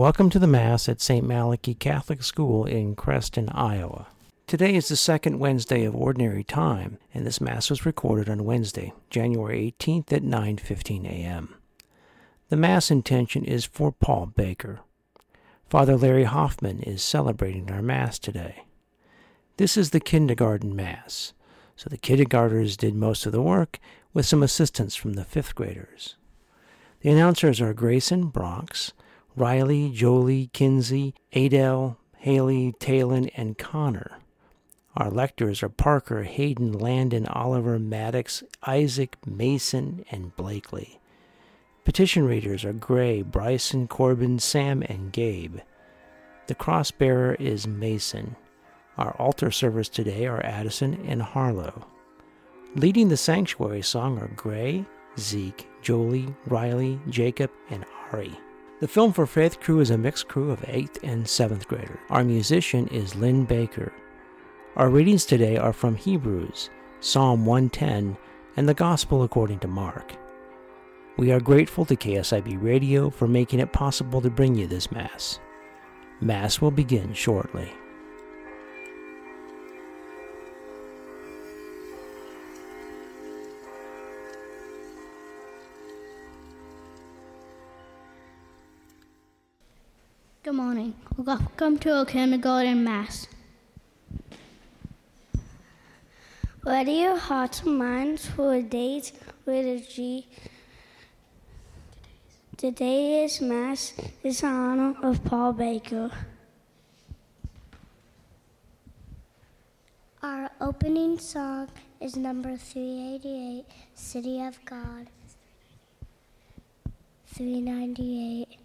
Welcome to the Mass at St. Malachy Catholic School in Creston, Iowa. Today is the second Wednesday of Ordinary Time, and this Mass was recorded on Wednesday, January 18th at 9:15 a.m. The Mass intention is for Paul Baker. Father Larry Hoffmann is celebrating our Mass today. This is the kindergarten Mass, so the kindergartners did most of the work with some assistance from the fifth graders. The announcers are Grayson Bronx, Riley, Jolie, Kinsey, Adele, Haley, Talon, and Connor. Our lectors are Parker, Hayden, Landon, Oliver, Maddox, Isaac, Mason, and Blakely. Petition readers are Gray, Bryson, Corbin, Sam, and Gabe. The cross bearer is Mason. Our altar servers today are Addison and Harlow. Leading the sanctuary song are Gray, Zeke, Jolie, Riley, Jacob, and Ari. The Film for Faith crew is a mixed crew of 8th and 7th graders. Our musician is Lynn Baker. Our readings today are from Hebrews, Psalm 110, and the Gospel according to Mark. We are grateful to KSIB Radio for making it possible to bring you this Mass. Mass will begin shortly. Good morning. Welcome to our kindergarten mass. Ready your hearts and minds for a day's liturgy. Today's mass is in honor of Paul Baker. Our opening song is number 388, City of God. 398.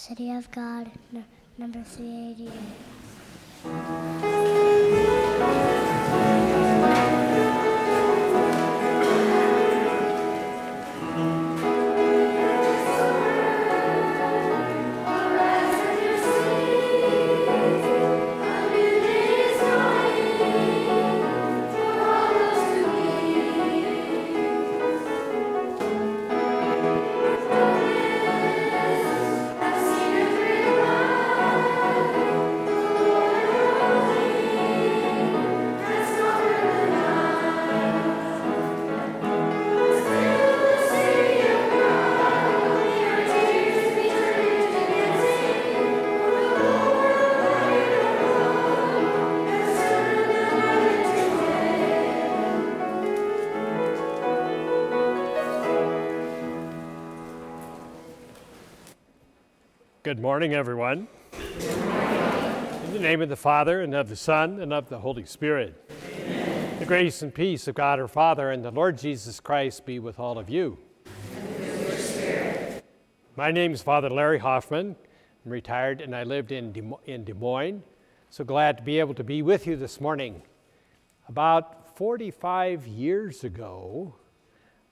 City of God, no, number 388. Good morning, everyone. In the name of the Father, and of the Son, and of the Holy Spirit. Amen. The grace and peace of God our Father and the Lord Jesus Christ be with all of you. My name is Father Larry Hoffmann. I'm retired and I lived in in Des Moines. So glad to be able to be with you this morning. About 45 years ago,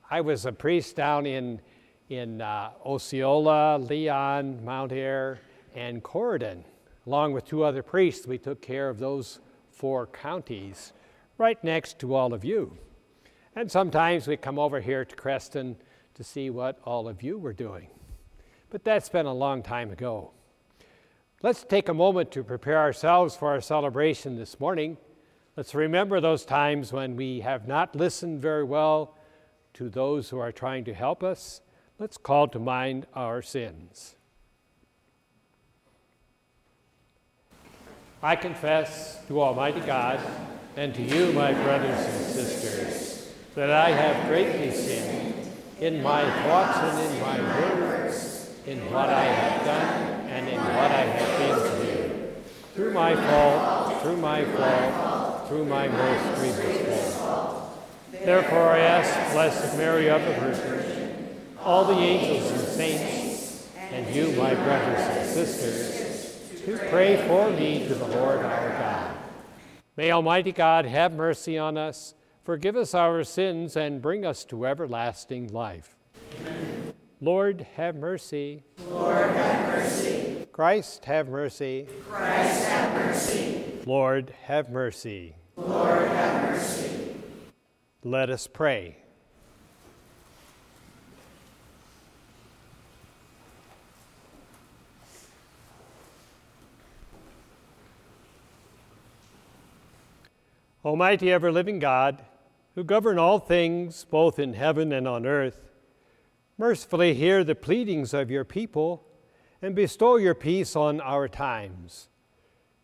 I was a priest down in in uh, Osceola, Leon, Mount Ayr, and Corydon. Along with two other priests, we took care of those four counties right next to all of you. And sometimes we come over here to Creston to see what all of you were doing. But that's been a long time ago. Let's take a moment to prepare ourselves for our celebration this morning. Let's remember those times when we have not listened very well to those who are trying to help us Let's call to mind our sins. I confess to Almighty God and to you, my brothers and sisters, that I have greatly sinned in my thoughts and in my words, in what I have done and in what I have been to. Through my fault, through my fault, through my most grievous fault. Therefore I ask, Blessed Mary, ever Virgin, all the angels and saints, and you, my brothers and sisters, to pray for me to the Lord our God. May Almighty God have mercy on us, forgive us our sins, and bring us to everlasting life. Amen. Lord, have mercy. Lord, have mercy. Christ, have mercy. Christ, have mercy. Lord, have mercy. Lord, have mercy. Let us pray. Almighty ever living God, who govern all things both in heaven and on earth, mercifully hear the pleadings of your people and bestow your peace on our times.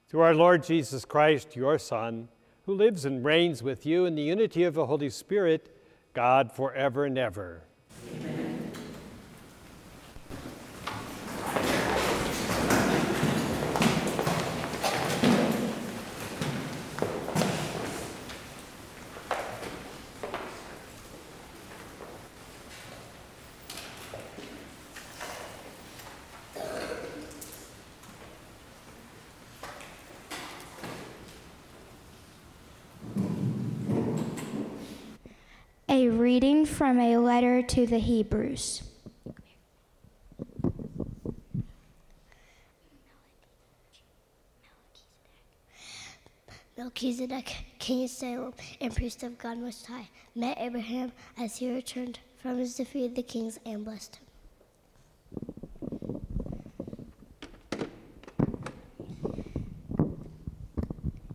Through our Lord Jesus Christ, your Son, who lives and reigns with you in the unity of the Holy Spirit, God forever and ever. Amen. A reading from a letter to the Hebrews. Melchizedek, king of Salem and priest of God Most High, met Abraham as he returned from his defeat of the kings and blessed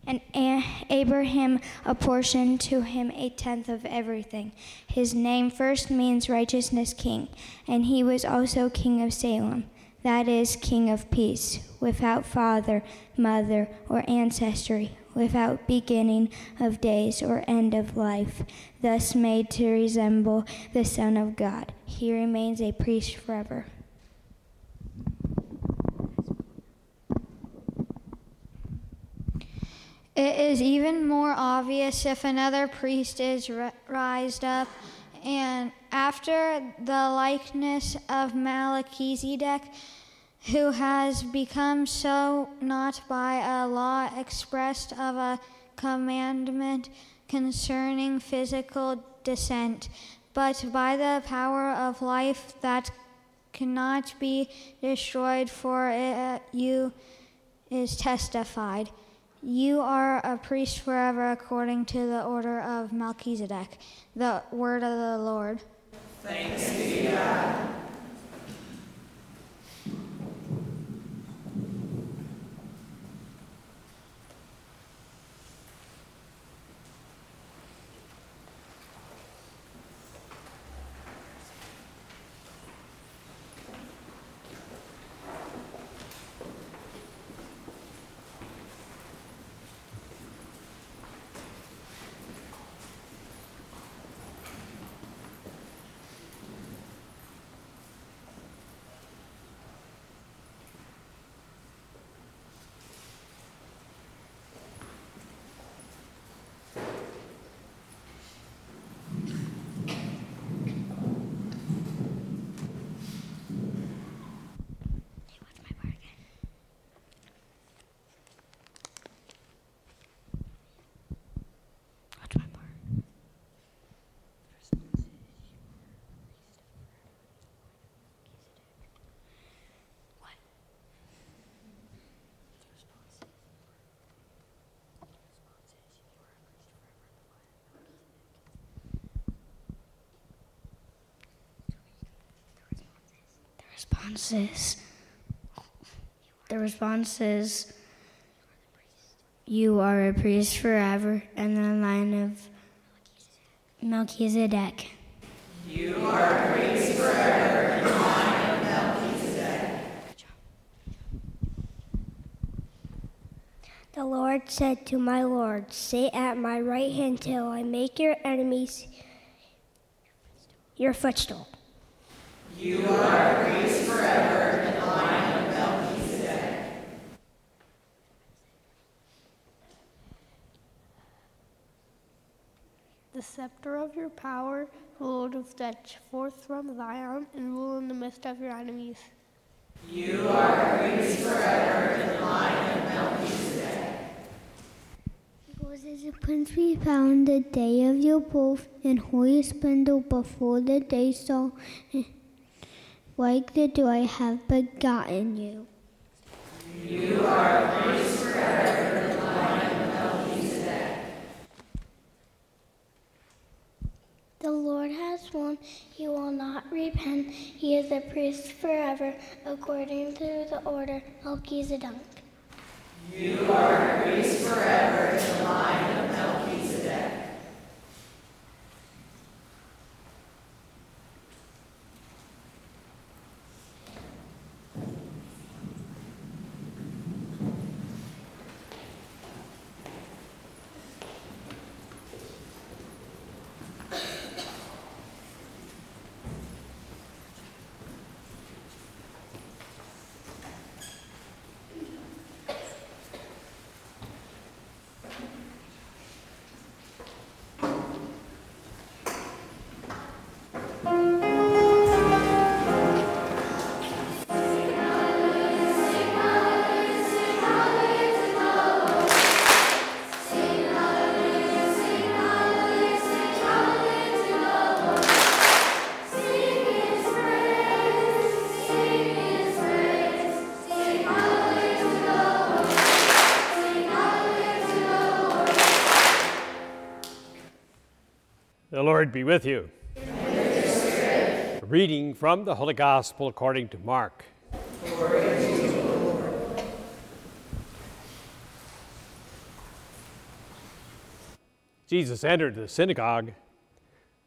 him. And Abraham apportioned to him a tenth of everything. His name first means righteousness king, and he was also king of Salem, that is, king of peace, without father, mother, or ancestry, without beginning of days or end of life, thus made to resemble the Son of God. He remains a priest forever. It is even more obvious if another priest is raised up and after the likeness of Melchizedek, who has become so not by a law expressed of a commandment concerning physical descent, but by the power of life that cannot be destroyed, for it, you is testified. You are a priest forever according to the order of Melchizedek, the word of the Lord. Thanks be to God. Response is the response is you are a priest forever in the line of Melchizedek. You are a priest forever in the line of Melchizedek. The Lord said to my Lord, Sit at my right hand till I make your enemies your footstool. You are a priest forever in the line of Melchizedek. The scepter of your power, the Lord will stretch forth from Zion and rule in the midst of your enemies. You are a priest forever in the line of Melchizedek. Was as a prince we found the day of your birth in holy splendor before the day saw like the dew I have begotten you. You are a priest forever in the line of Melchizedek. The Lord has sworn he will not repent. He is a priest forever, according to the order of Melchizedek. You are a priest forever in the line of The Lord be with you. Reading from the Holy Gospel according to Mark. Jesus entered the synagogue.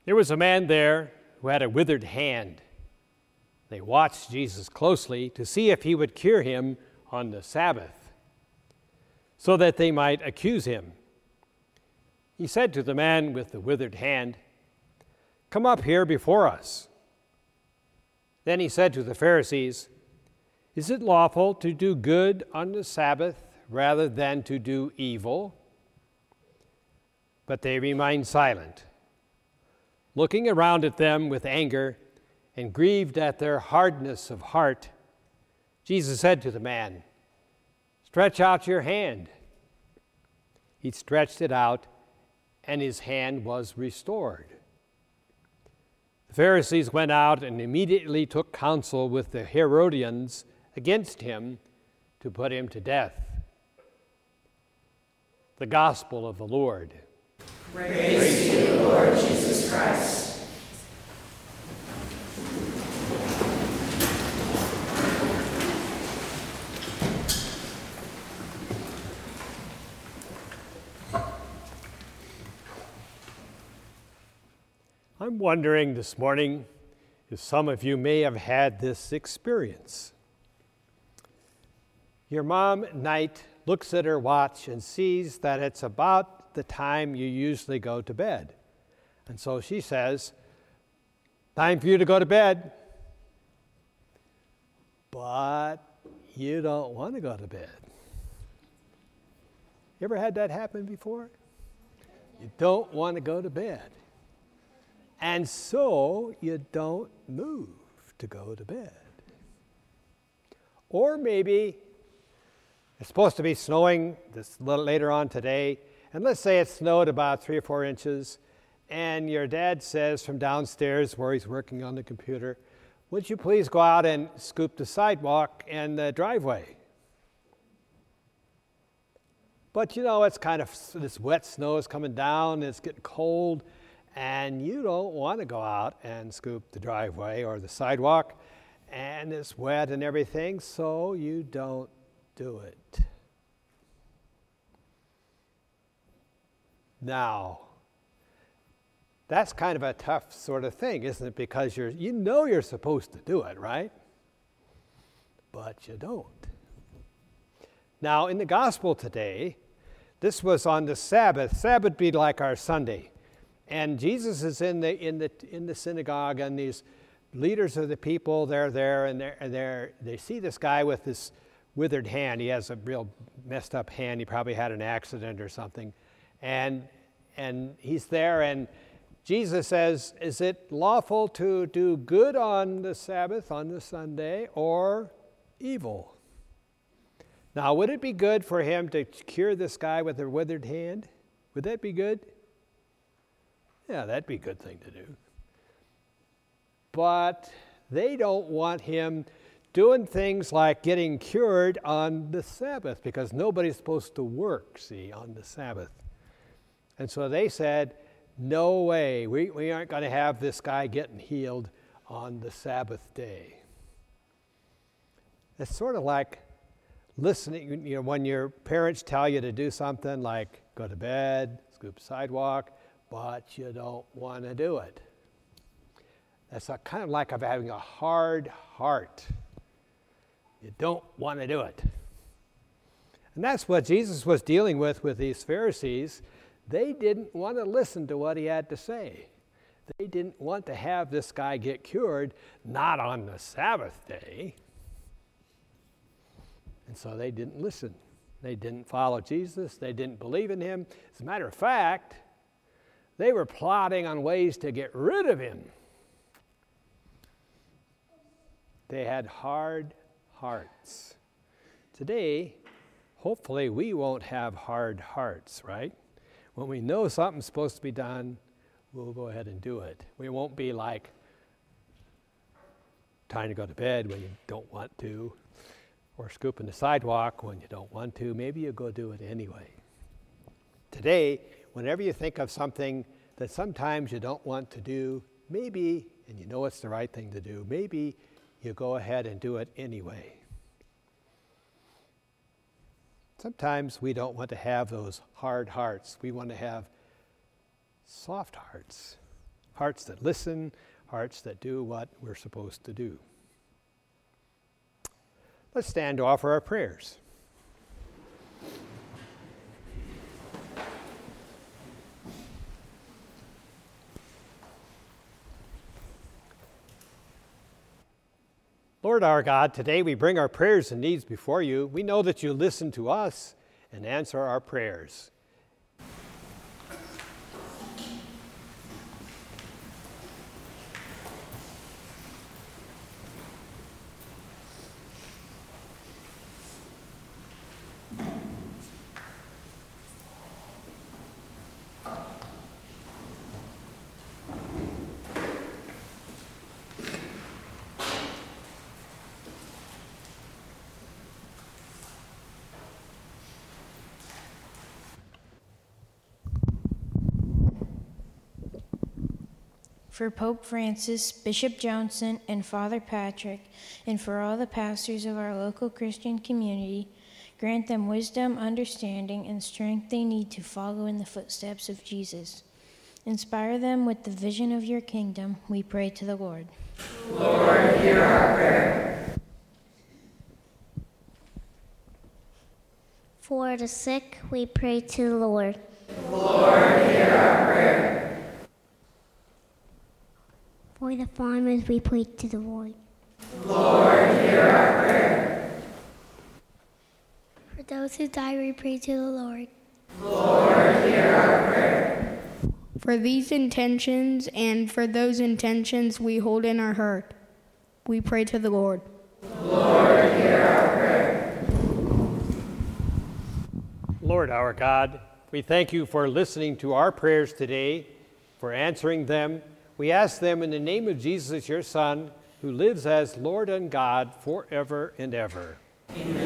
There was a man there who had a withered hand. They watched Jesus closely to see if he would cure him on the Sabbath, so that they might accuse him. He said to the man with the withered hand, Come up here before us. Then he said to the Pharisees, Is it lawful to do good on the Sabbath rather than to do evil? But they remained silent, looking around at them with anger and grieved at their hardness of heart. Jesus said to the man, Stretch out your hand. He stretched it out, and his hand was restored. The Pharisees went out and immediately took counsel with the Herodians against him to put him to death. The Gospel of the Lord. Praise you, Lord Jesus Christ. I'm wondering this morning if some of you may have had this experience. Your mom night looks at her watch and sees that it's about the time you usually go to bed. And so she says, Time for you to go to bed. But you don't want to go to bed. You ever had that happen before? You don't want to go to bed. And so you don't move to go to bed. Or maybe it's supposed to be snowing this little later on today and let's say it snowed about three or four inches, and your dad says from downstairs where he's working on the computer, Would you please go out and scoop the sidewalk and the driveway? But you know, it's kind of this wet snow is coming down, it's getting cold, and you don't want to go out and scoop the driveway or the sidewalk, and it's wet and everything, so you don't do it. now. That's kind of a tough sort of thing, isn't it? Because you're, you know you're supposed to do it, right? But you don't. Now, in the gospel today, this was on the Sabbath. Sabbath be like our Sunday. And Jesus is in the, in the, in the synagogue, and these leaders of the people, they're there, and they're, they see this guy with this withered hand. He has a real messed up hand. He probably had an accident or something and, and he's there, and Jesus says, Is it lawful to do good on the Sabbath, on the Sunday, or evil? Now, would it be good for him to cure this guy with a withered hand? Would that be good? Yeah, that'd be a good thing to do. But they don't want him doing things like getting cured on the Sabbath because nobody's supposed to work, see, on the Sabbath. And so they said, No way, we, we aren't going to have this guy getting healed on the Sabbath day. It's sort of like listening, you know, when your parents tell you to do something like go to bed, scoop sidewalk, but you don't want to do it. That's a, kind of like of having a hard heart. You don't want to do it. And that's what Jesus was dealing with with these Pharisees. They didn't want to listen to what he had to say. They didn't want to have this guy get cured, not on the Sabbath day. And so they didn't listen. They didn't follow Jesus. They didn't believe in him. As a matter of fact, they were plotting on ways to get rid of him. They had hard hearts. Today, hopefully, we won't have hard hearts, right? When we know something's supposed to be done, we'll go ahead and do it. We won't be like trying to go to bed when you don't want to, or scooping the sidewalk when you don't want to. Maybe you go do it anyway. Today, whenever you think of something that sometimes you don't want to do, maybe, and you know it's the right thing to do, maybe you go ahead and do it anyway. Sometimes we don't want to have those hard hearts. We want to have soft hearts, hearts that listen, hearts that do what we're supposed to do. Let's stand to offer our prayers. Lord our God, today we bring our prayers and needs before you. We know that you listen to us and answer our prayers. For Pope Francis, Bishop Joensen, and Father Patrick, and for all the pastors of our local Christian community, grant them wisdom, understanding, and strength they need to follow in the footsteps of Jesus. Inspire them with the vision of your kingdom, we pray to the Lord. Lord, hear our prayer. For the sick, we pray to the Lord. Lord, hear our prayer. For the farmers, we pray to the Lord. Lord, hear our prayer. For those who die, we pray to the Lord. Lord, hear our prayer. For these intentions and for those intentions we hold in our heart, we pray to the Lord. Lord, hear our prayer. Lord our God, we thank you for listening to our prayers today, for answering them we ask them in the name of Jesus, your Son, who lives as Lord and God forever and ever. Amen.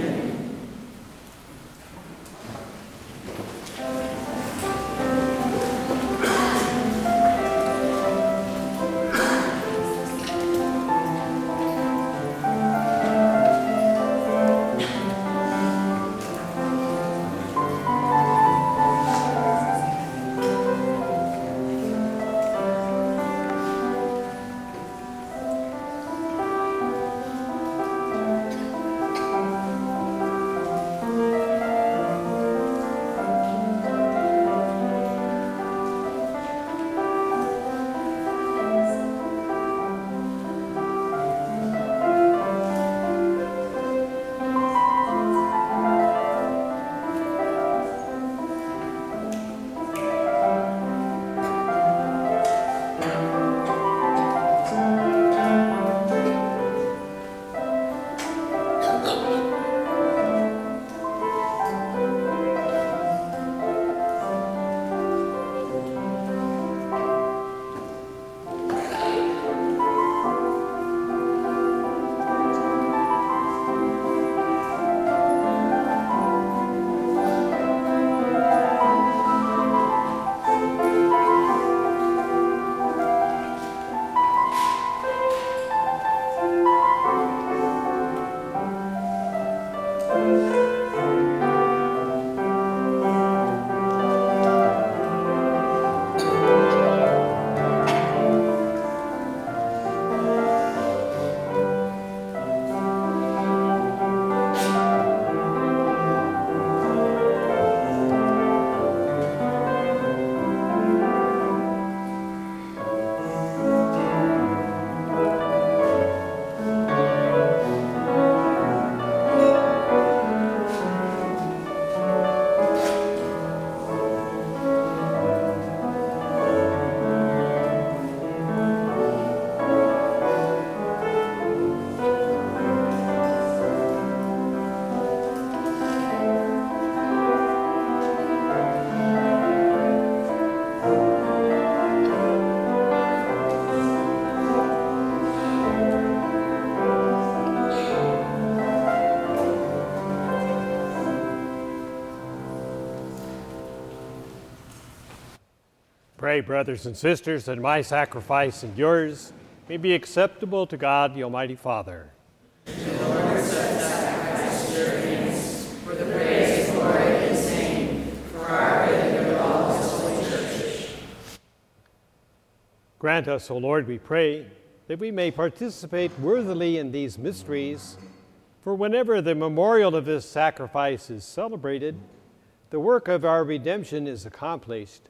Pray, brothers and sisters, that my sacrifice and yours may be acceptable to God, the Almighty Father. Grant us, O Lord, we pray, that we may participate worthily in these mysteries. For whenever the memorial of this sacrifice is celebrated, the work of our redemption is accomplished.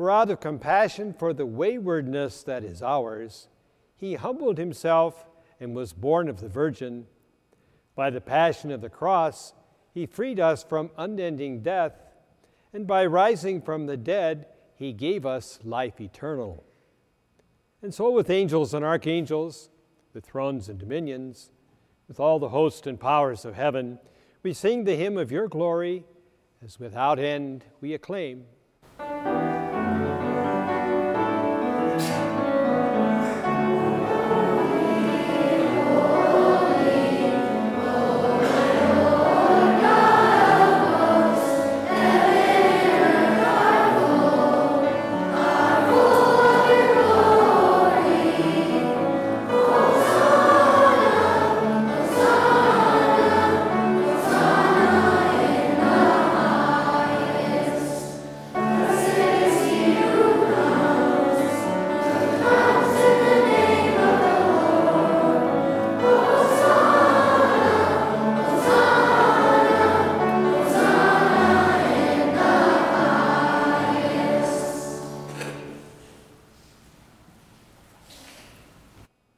For out of compassion for the waywardness that is ours, he humbled himself and was born of the Virgin. By the passion of the cross, he freed us from unending death, and by rising from the dead, he gave us life eternal. And so, with angels and archangels, with thrones and dominions, with all the hosts and powers of heaven, we sing the hymn of your glory, as without end we acclaim.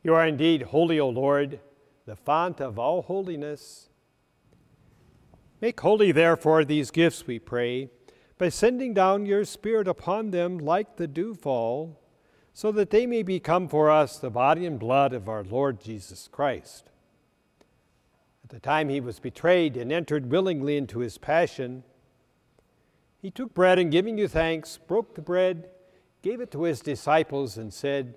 You are indeed holy, O Lord, the font of all holiness. Make holy, therefore, these gifts, we pray, by sending down your Spirit upon them like the dewfall, so that they may become for us the body and blood of our Lord Jesus Christ. At the time he was betrayed and entered willingly into his passion, he took bread and giving you thanks, broke the bread, gave it to his disciples, and said,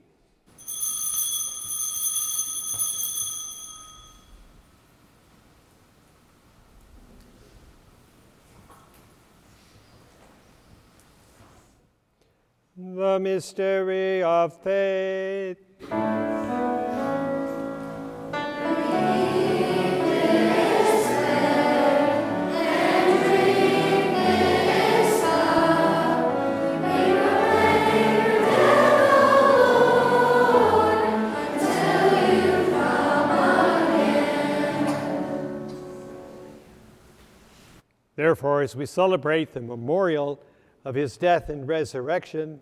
The mystery of faith. Therefore, as we celebrate the memorial of his death and resurrection,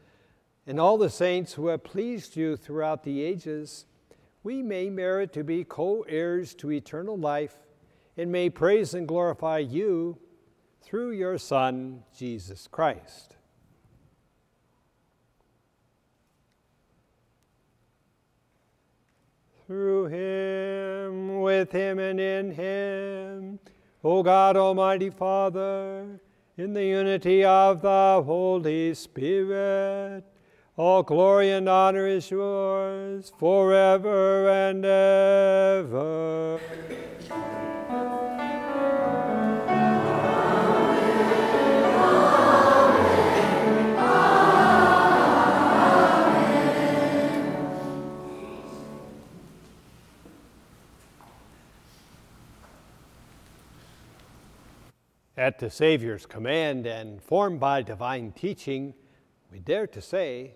and all the saints who have pleased you throughout the ages, we may merit to be co heirs to eternal life and may praise and glorify you through your Son, Jesus Christ. Through him, with him, and in him, O God, Almighty Father, in the unity of the Holy Spirit, all glory and honor is yours forever and ever. At the Savior's command and formed by divine teaching, we dare to say,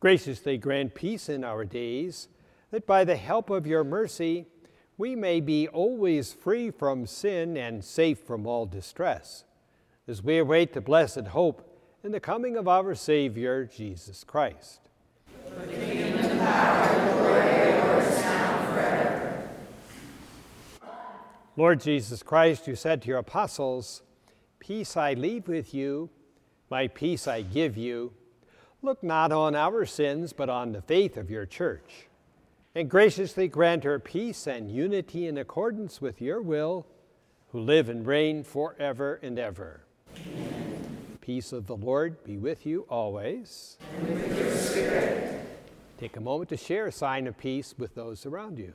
Graciously grant peace in our days, that by the help of your mercy we may be always free from sin and safe from all distress, as we await the blessed hope in the coming of our Savior, Jesus Christ. Lord Jesus Christ, you said to your apostles, Peace I leave with you, my peace I give you. Look not on our sins, but on the faith of your church, and graciously grant her peace and unity in accordance with your will, who live and reign forever and ever. Amen. Peace of the Lord be with you always. And with your spirit. Take a moment to share a sign of peace with those around you.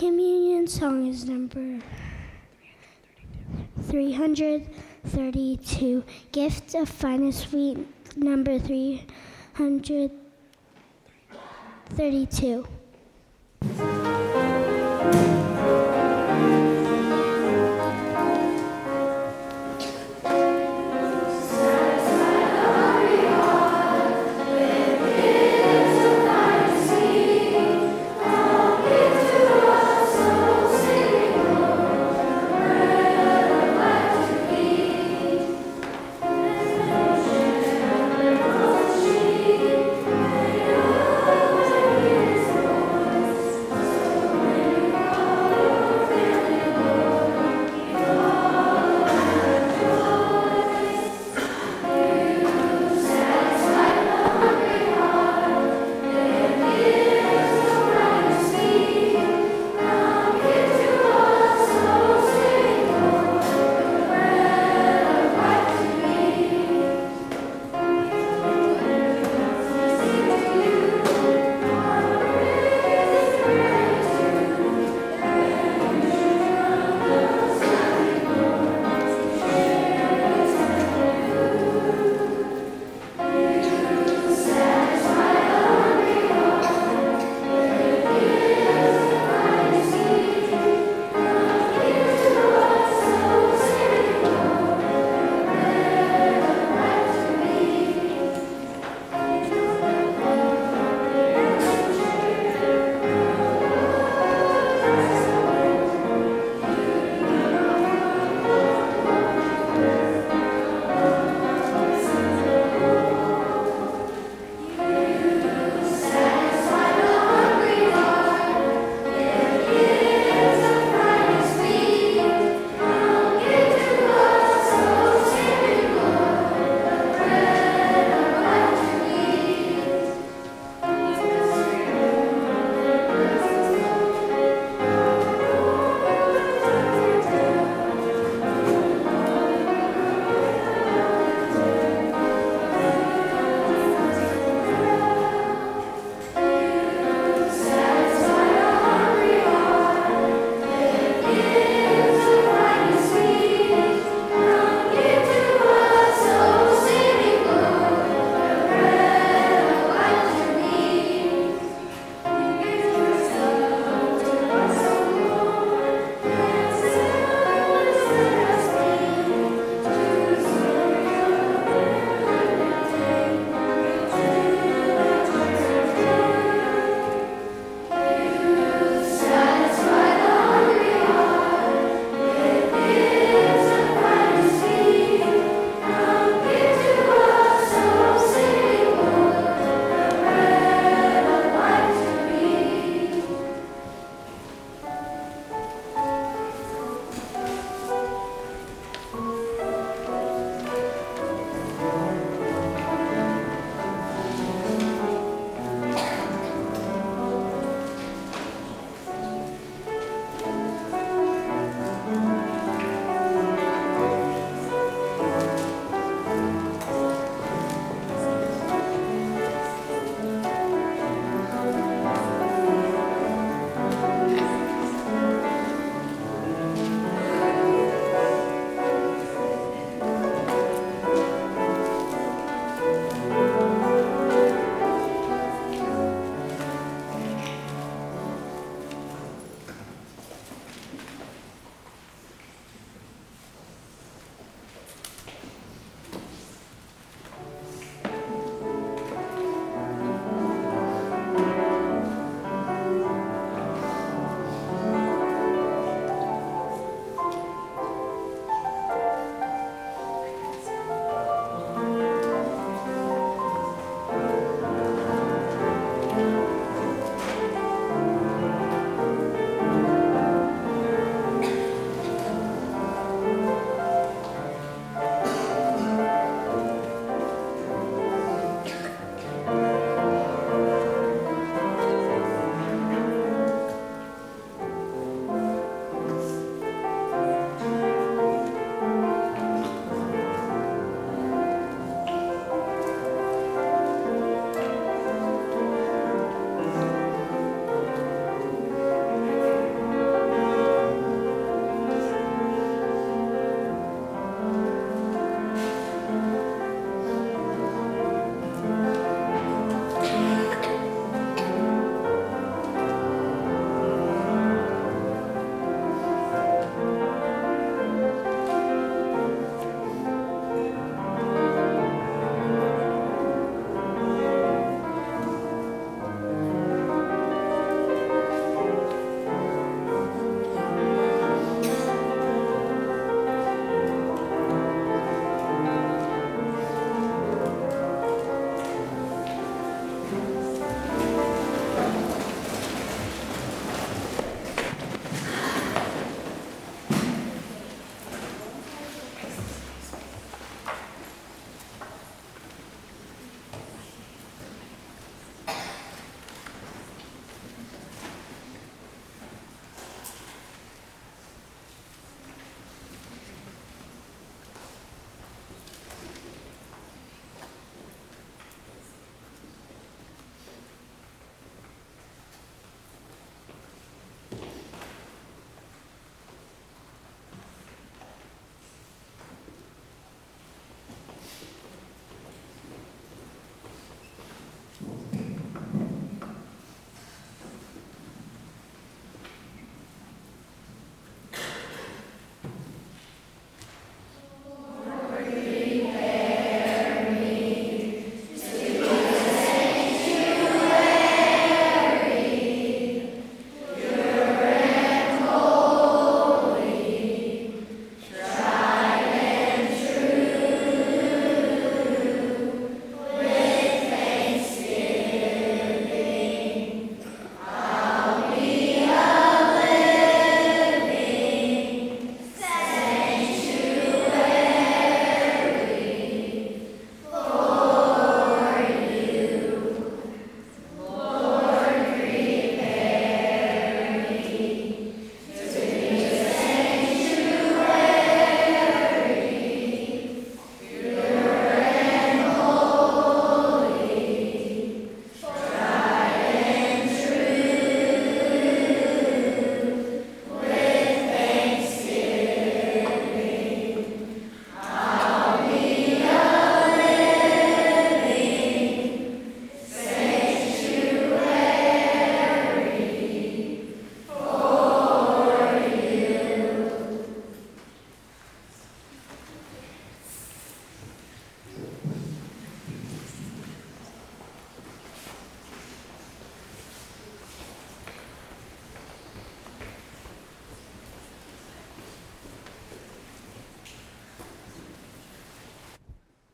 communion song is number 332. Gift of finest wheat, number 332.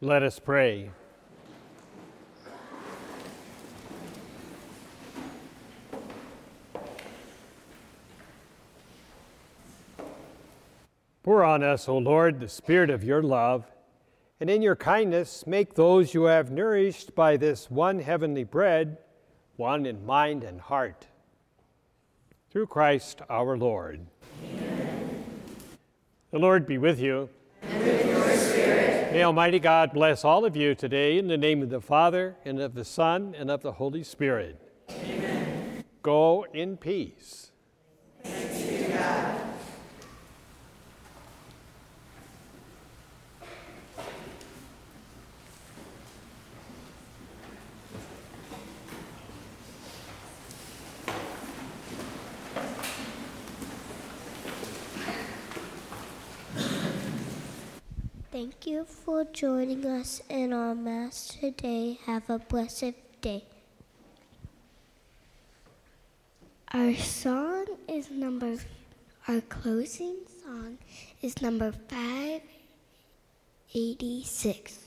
Let us pray. Pour on us, O Lord, the Spirit of your love, and in your kindness make those you have nourished by this one heavenly bread one in mind and heart. Through Christ our Lord. Amen. The Lord be with you. And with your spirit. May Almighty God bless all of you today in the name of the Father, and of the Son, and of the Holy Spirit. Amen. Go in peace. Thanks be to God. Thank you for joining us in our Mass today. Have a blessed day. Our song is number, our closing song is number 586.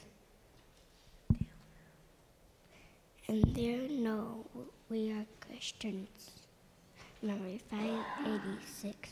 And there no, we are Christians. Number 586.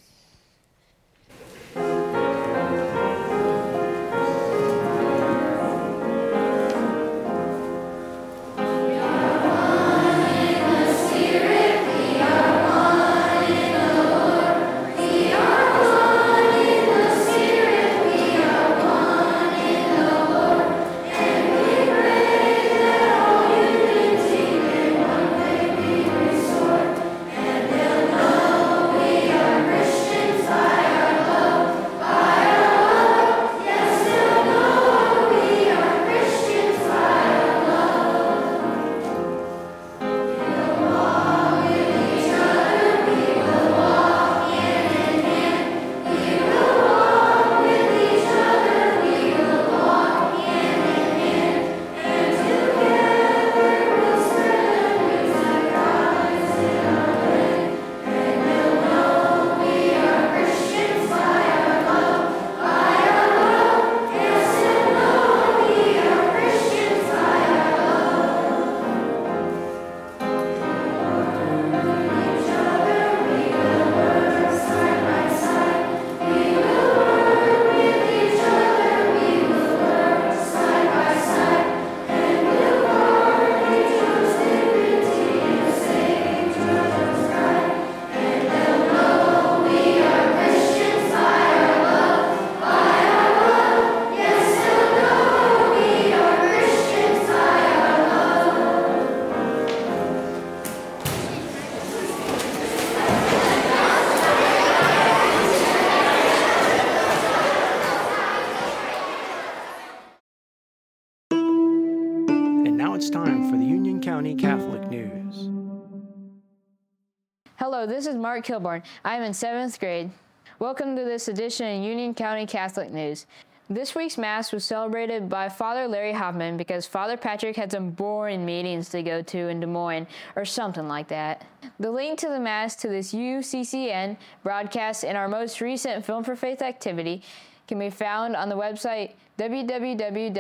This is Mark Kilborn. I am in seventh grade. Welcome to this edition of Union County Catholic News. This week's Mass was celebrated by Father Larry Hoffmann because Father Patrick had some boring meetings to go to in Des Moines, or something like that. The link to the Mass to this UCCN broadcast and our most recent Film for Faith activity can be found on the website www.uccat.org.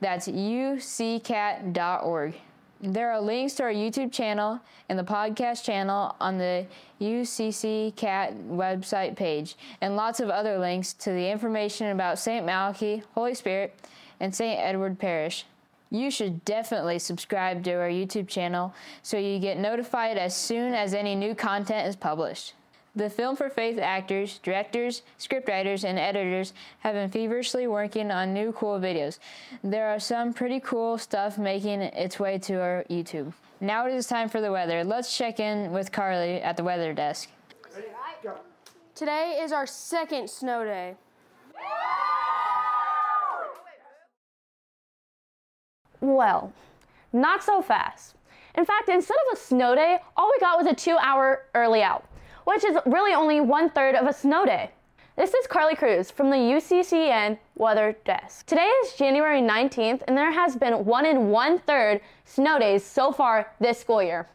That's uccat.org. There are links to our YouTube channel and the podcast channel on the UCC Cat website page, and lots of other links to the information about St. Malachy, Holy Spirit, and St. Edward Parish. You should definitely subscribe to our YouTube channel so you get notified as soon as any new content is published. The Film for Faith actors, directors, scriptwriters, and editors have been feverishly working on new cool videos. There are some pretty cool stuff making its way to our YouTube. Now it is time for the weather. Let's check in with Carly at the weather desk. Today is our second snow day. Well, not so fast. In fact, instead of a snow day, all we got was a two hour early out which is really only one third of a snow day. This is Carly Cruz from the UCCN Weather Desk. Today is January 19th, and there has been one and one third snow days so far this school year.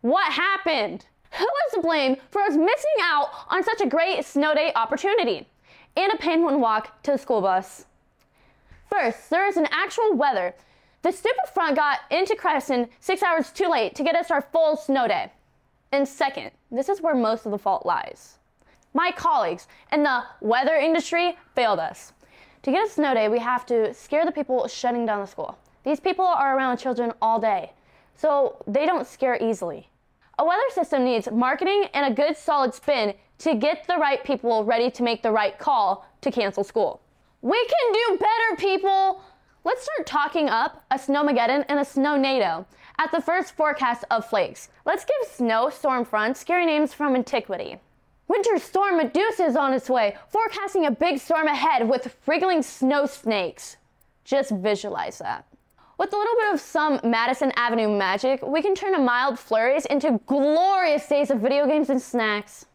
What happened? Who is to blame for us missing out on such a great snow day opportunity? And a penguin walk to the school bus. First, there is an actual weather. The stupid front got into Creston six hours too late to get us our full snow day. And second, this is where most of the fault lies. My colleagues in the weather industry failed us. To get a snow day, we have to scare the people shutting down the school. These people are around children all day, so they don't scare easily. A weather system needs marketing and a good solid spin to get the right people ready to make the right call to cancel school. We can do better, people! Let's start talking up a snowmageddon and a snownado at the first forecast of flakes. Let's give snow storm front scary names from antiquity. Winter storm Medusa is on its way, forecasting a big storm ahead with wriggling snow snakes. Just visualize that. With a little bit of some Madison Avenue magic, we can turn a mild flurries into glorious days of video games and snacks.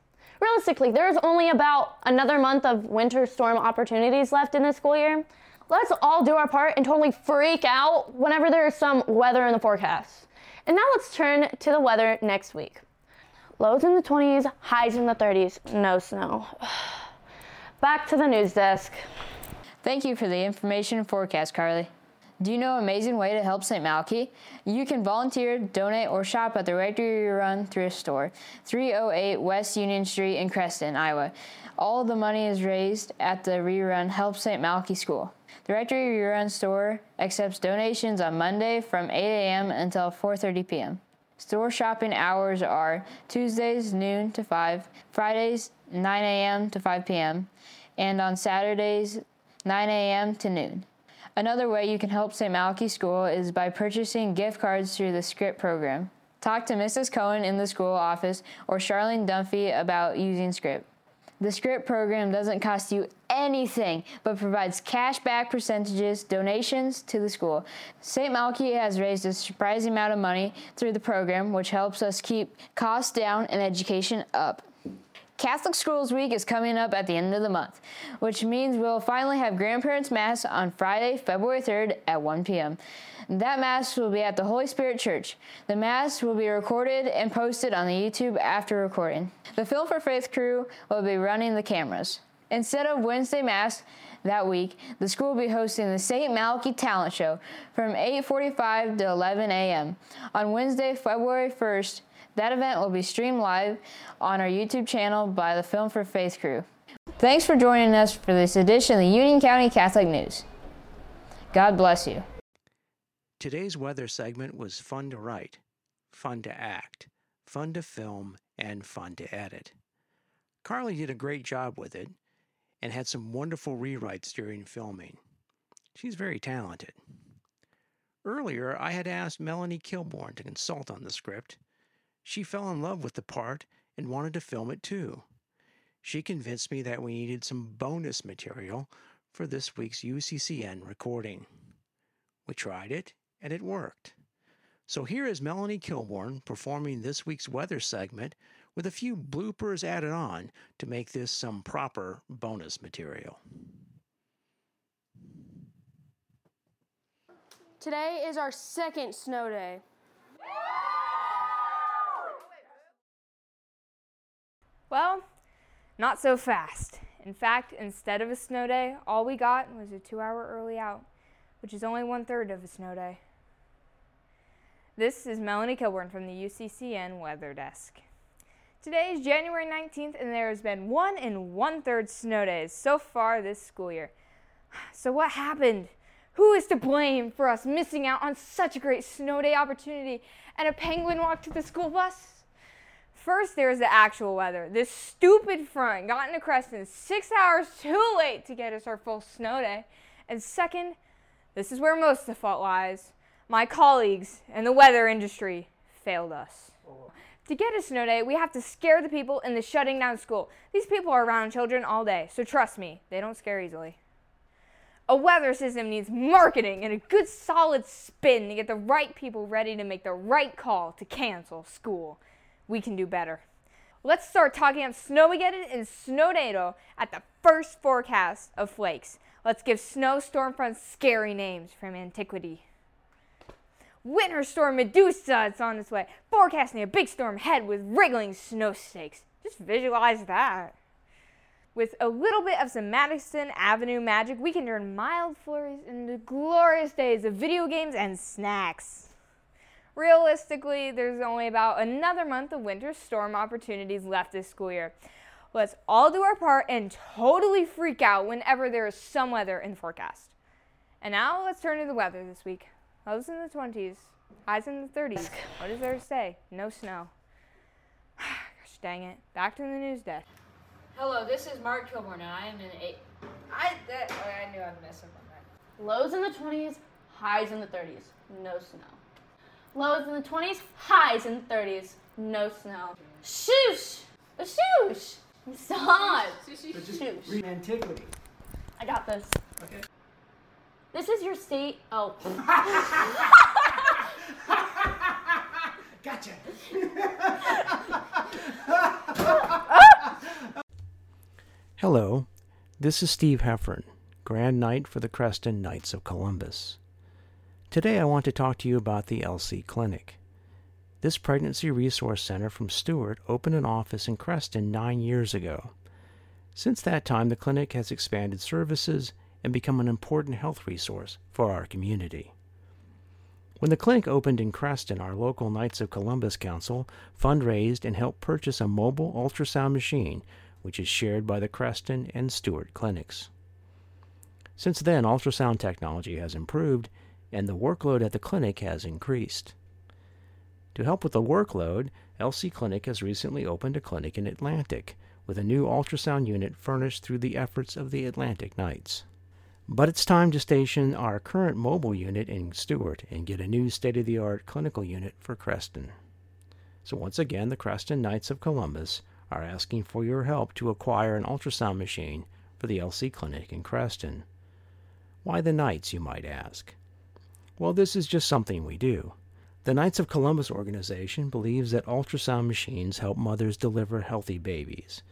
Realistically, there's only about another month of winter storm opportunities left in this school year. Let's all do our part and totally freak out whenever there's some weather in the forecast. And now let's turn to the weather next week. Lows in the 20s, highs in the 30s, no snow. Back to the news desk. Thank you for the information and forecast, Carly. Do you know an amazing way to help St. Malachy? You can volunteer, donate, or shop at the Rectory Rerun thrift store, 308 West Union Street in Creston, Iowa. All the money is raised at the Rerun Help St. Malachy School. The Rectory Rerun store accepts donations on Monday from 8 a.m. until 4:30 p.m. Store shopping hours are Tuesdays noon to 5, Fridays 9 a.m. to 5 p.m., and on Saturdays 9 a.m. to noon. Another way you can help St. Malachy School is by purchasing gift cards through the Script program. Talk to Mrs. Cohen in the school office or Charlene Dunphy about using Script. The Script program doesn't cost you anything but provides cash back percentages, donations to the school. St. Malachy has raised a surprising amount of money through the program, which helps us keep costs down and education up. Catholic Schools Week is coming up at the end of the month, which means we'll finally have Grandparents' Mass on Friday, February 3rd at 1 p.m. That Mass will be at the Holy Spirit Church. The Mass will be recorded and posted on the YouTube after recording. The Film for Faith crew will be running the cameras. Instead of Wednesday Mass that week, the school will be hosting the St. Malachy Talent Show from 8:45 to 11 a.m. on Wednesday, February 1st that event will be streamed live on our YouTube channel by the Film for Faith crew. Thanks for joining us for this edition of the Union County Catholic News. God bless you. Today's weather segment was fun to write, fun to act, fun to film, and fun to edit. Carly did a great job with it and had some wonderful rewrites during filming. She's very talented. Earlier, I had asked Melanie Kilborn to consult on the script she fell in love with the part and wanted to film it too. She convinced me that we needed some bonus material for this week's UCCN recording. We tried it, and it worked. So here is Melanie Kilborn performing this week's weather segment with a few bloopers added on to make this some proper bonus material. Today is our second snow day. Well, not so fast. In fact, instead of a snow day, all we got was a two hour early out, which is only one third of a snow day. This is Melanie Kilborn from the UCCN Weather Desk. Today is January 19th, and there has been one and one third snow days so far this school year. So, what happened? Who is to blame for us missing out on such a great snow day opportunity and a penguin walk to the school bus? First, there's the actual weather. This stupid front got into Creston six hours too late to get us our full snow day. And second, this is where most of the fault lies. My colleagues in the weather industry failed us. Oh. To get a snow day, we have to scare the people into shutting down school. These people are around children all day, so trust me, they don't scare easily. A weather system needs marketing and a good solid spin to get the right people ready to make the right call to cancel school we can do better. Let's start talking about Snowmageddon and Snownado at the first forecast of flakes. Let's give snow storm fronts scary names from antiquity. Winter storm Medusa, it's on its way, forecasting a big storm ahead with wriggling snow snakes. Just visualize that. With a little bit of some Madison Avenue magic, we can turn mild flurries into glorious days of video games and snacks. Realistically, there's only about another month of winter storm opportunities left this school year. Let's all do our part and totally freak out whenever there is some weather in the forecast. And now let's turn to the weather this week. Lows in the 20s, highs in the 30s. What does there say? No snow. Gosh dang it. Back to the news desk. Hello, this is Mark Kilborn, and I am in eight. I, that, oh, I knew I'd mess up on that. Lows in the 20s, highs in the 30s. No snow. Lows in the 20s, highs in the 30s. No snow. Shoosh! Shoosh! Stop! Shoosh. Antiquity. I got this. Okay. This is your state. Oh. gotcha. Hello, this is Steve Heffern, Grand Knight for the Creston Knights of Columbus. Today I want to talk to you about the LC Clinic. This Pregnancy Resource Center from Stuart opened an office in Creston nine years ago. Since that time, the clinic has expanded services and become an important health resource for our community. When the clinic opened in Creston, our local Knights of Columbus Council fundraised and helped purchase a mobile ultrasound machine, which is shared by the Creston and Stuart clinics. Since then, ultrasound technology has improved and the workload at the clinic has increased. To help with the workload, LC Clinic has recently opened a clinic in Atlantic with a new ultrasound unit furnished through the efforts of the Atlantic Knights. But it's time to station our current mobile unit in Stuart and get a new state of the art clinical unit for Creston. So, once again, the Creston Knights of Columbus are asking for your help to acquire an ultrasound machine for the LC Clinic in Creston. Why the Knights, you might ask? Well, this is just something we do. The Knights of Columbus organization believes that ultrasound machines help mothers deliver healthy babies.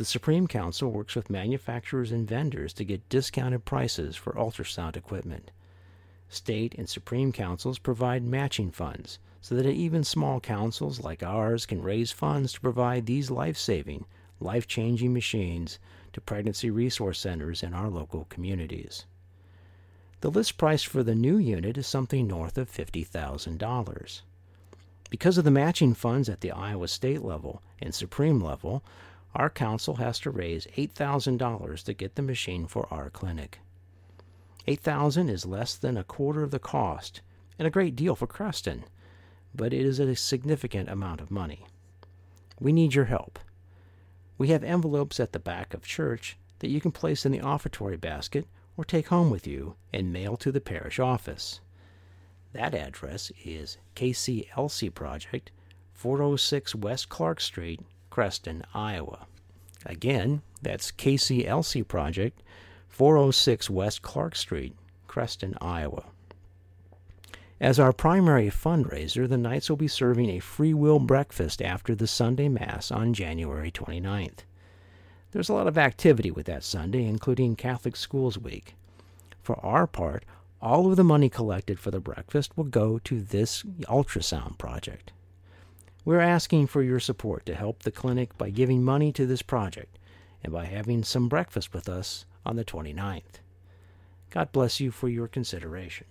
The Supreme Council works with manufacturers and vendors to get discounted prices for ultrasound equipment. State and Supreme Councils provide matching funds so that even small councils like ours can raise funds to provide these life saving, life changing machines to pregnancy resource centers in our local communities. The list price for the new unit is something north of $50,000. Because of the matching funds at the Iowa state level and Supreme level, our council has to raise $8,000 to get the machine for our clinic. 8000 is less than a quarter of the cost and a great deal for Creston, but it is a significant amount of money. We need your help. We have envelopes at the back of church that you can place in the offertory basket or take home with you and mail to the parish office. That address is KCLC Project, 406 West Clark Street, Creston, Iowa. Again, that's KCLC Project, 406 West Clark Street, Creston, Iowa. As our primary fundraiser, the Knights will be serving a free will breakfast after the Sunday Mass on January 29th. There's a lot of activity with that Sunday, including Catholic Schools Week. For our part, all of the money collected for the breakfast will go to this ultrasound project. We're asking for your support to help the clinic by giving money to this project and by having some breakfast with us on the 29th. God bless you for your consideration.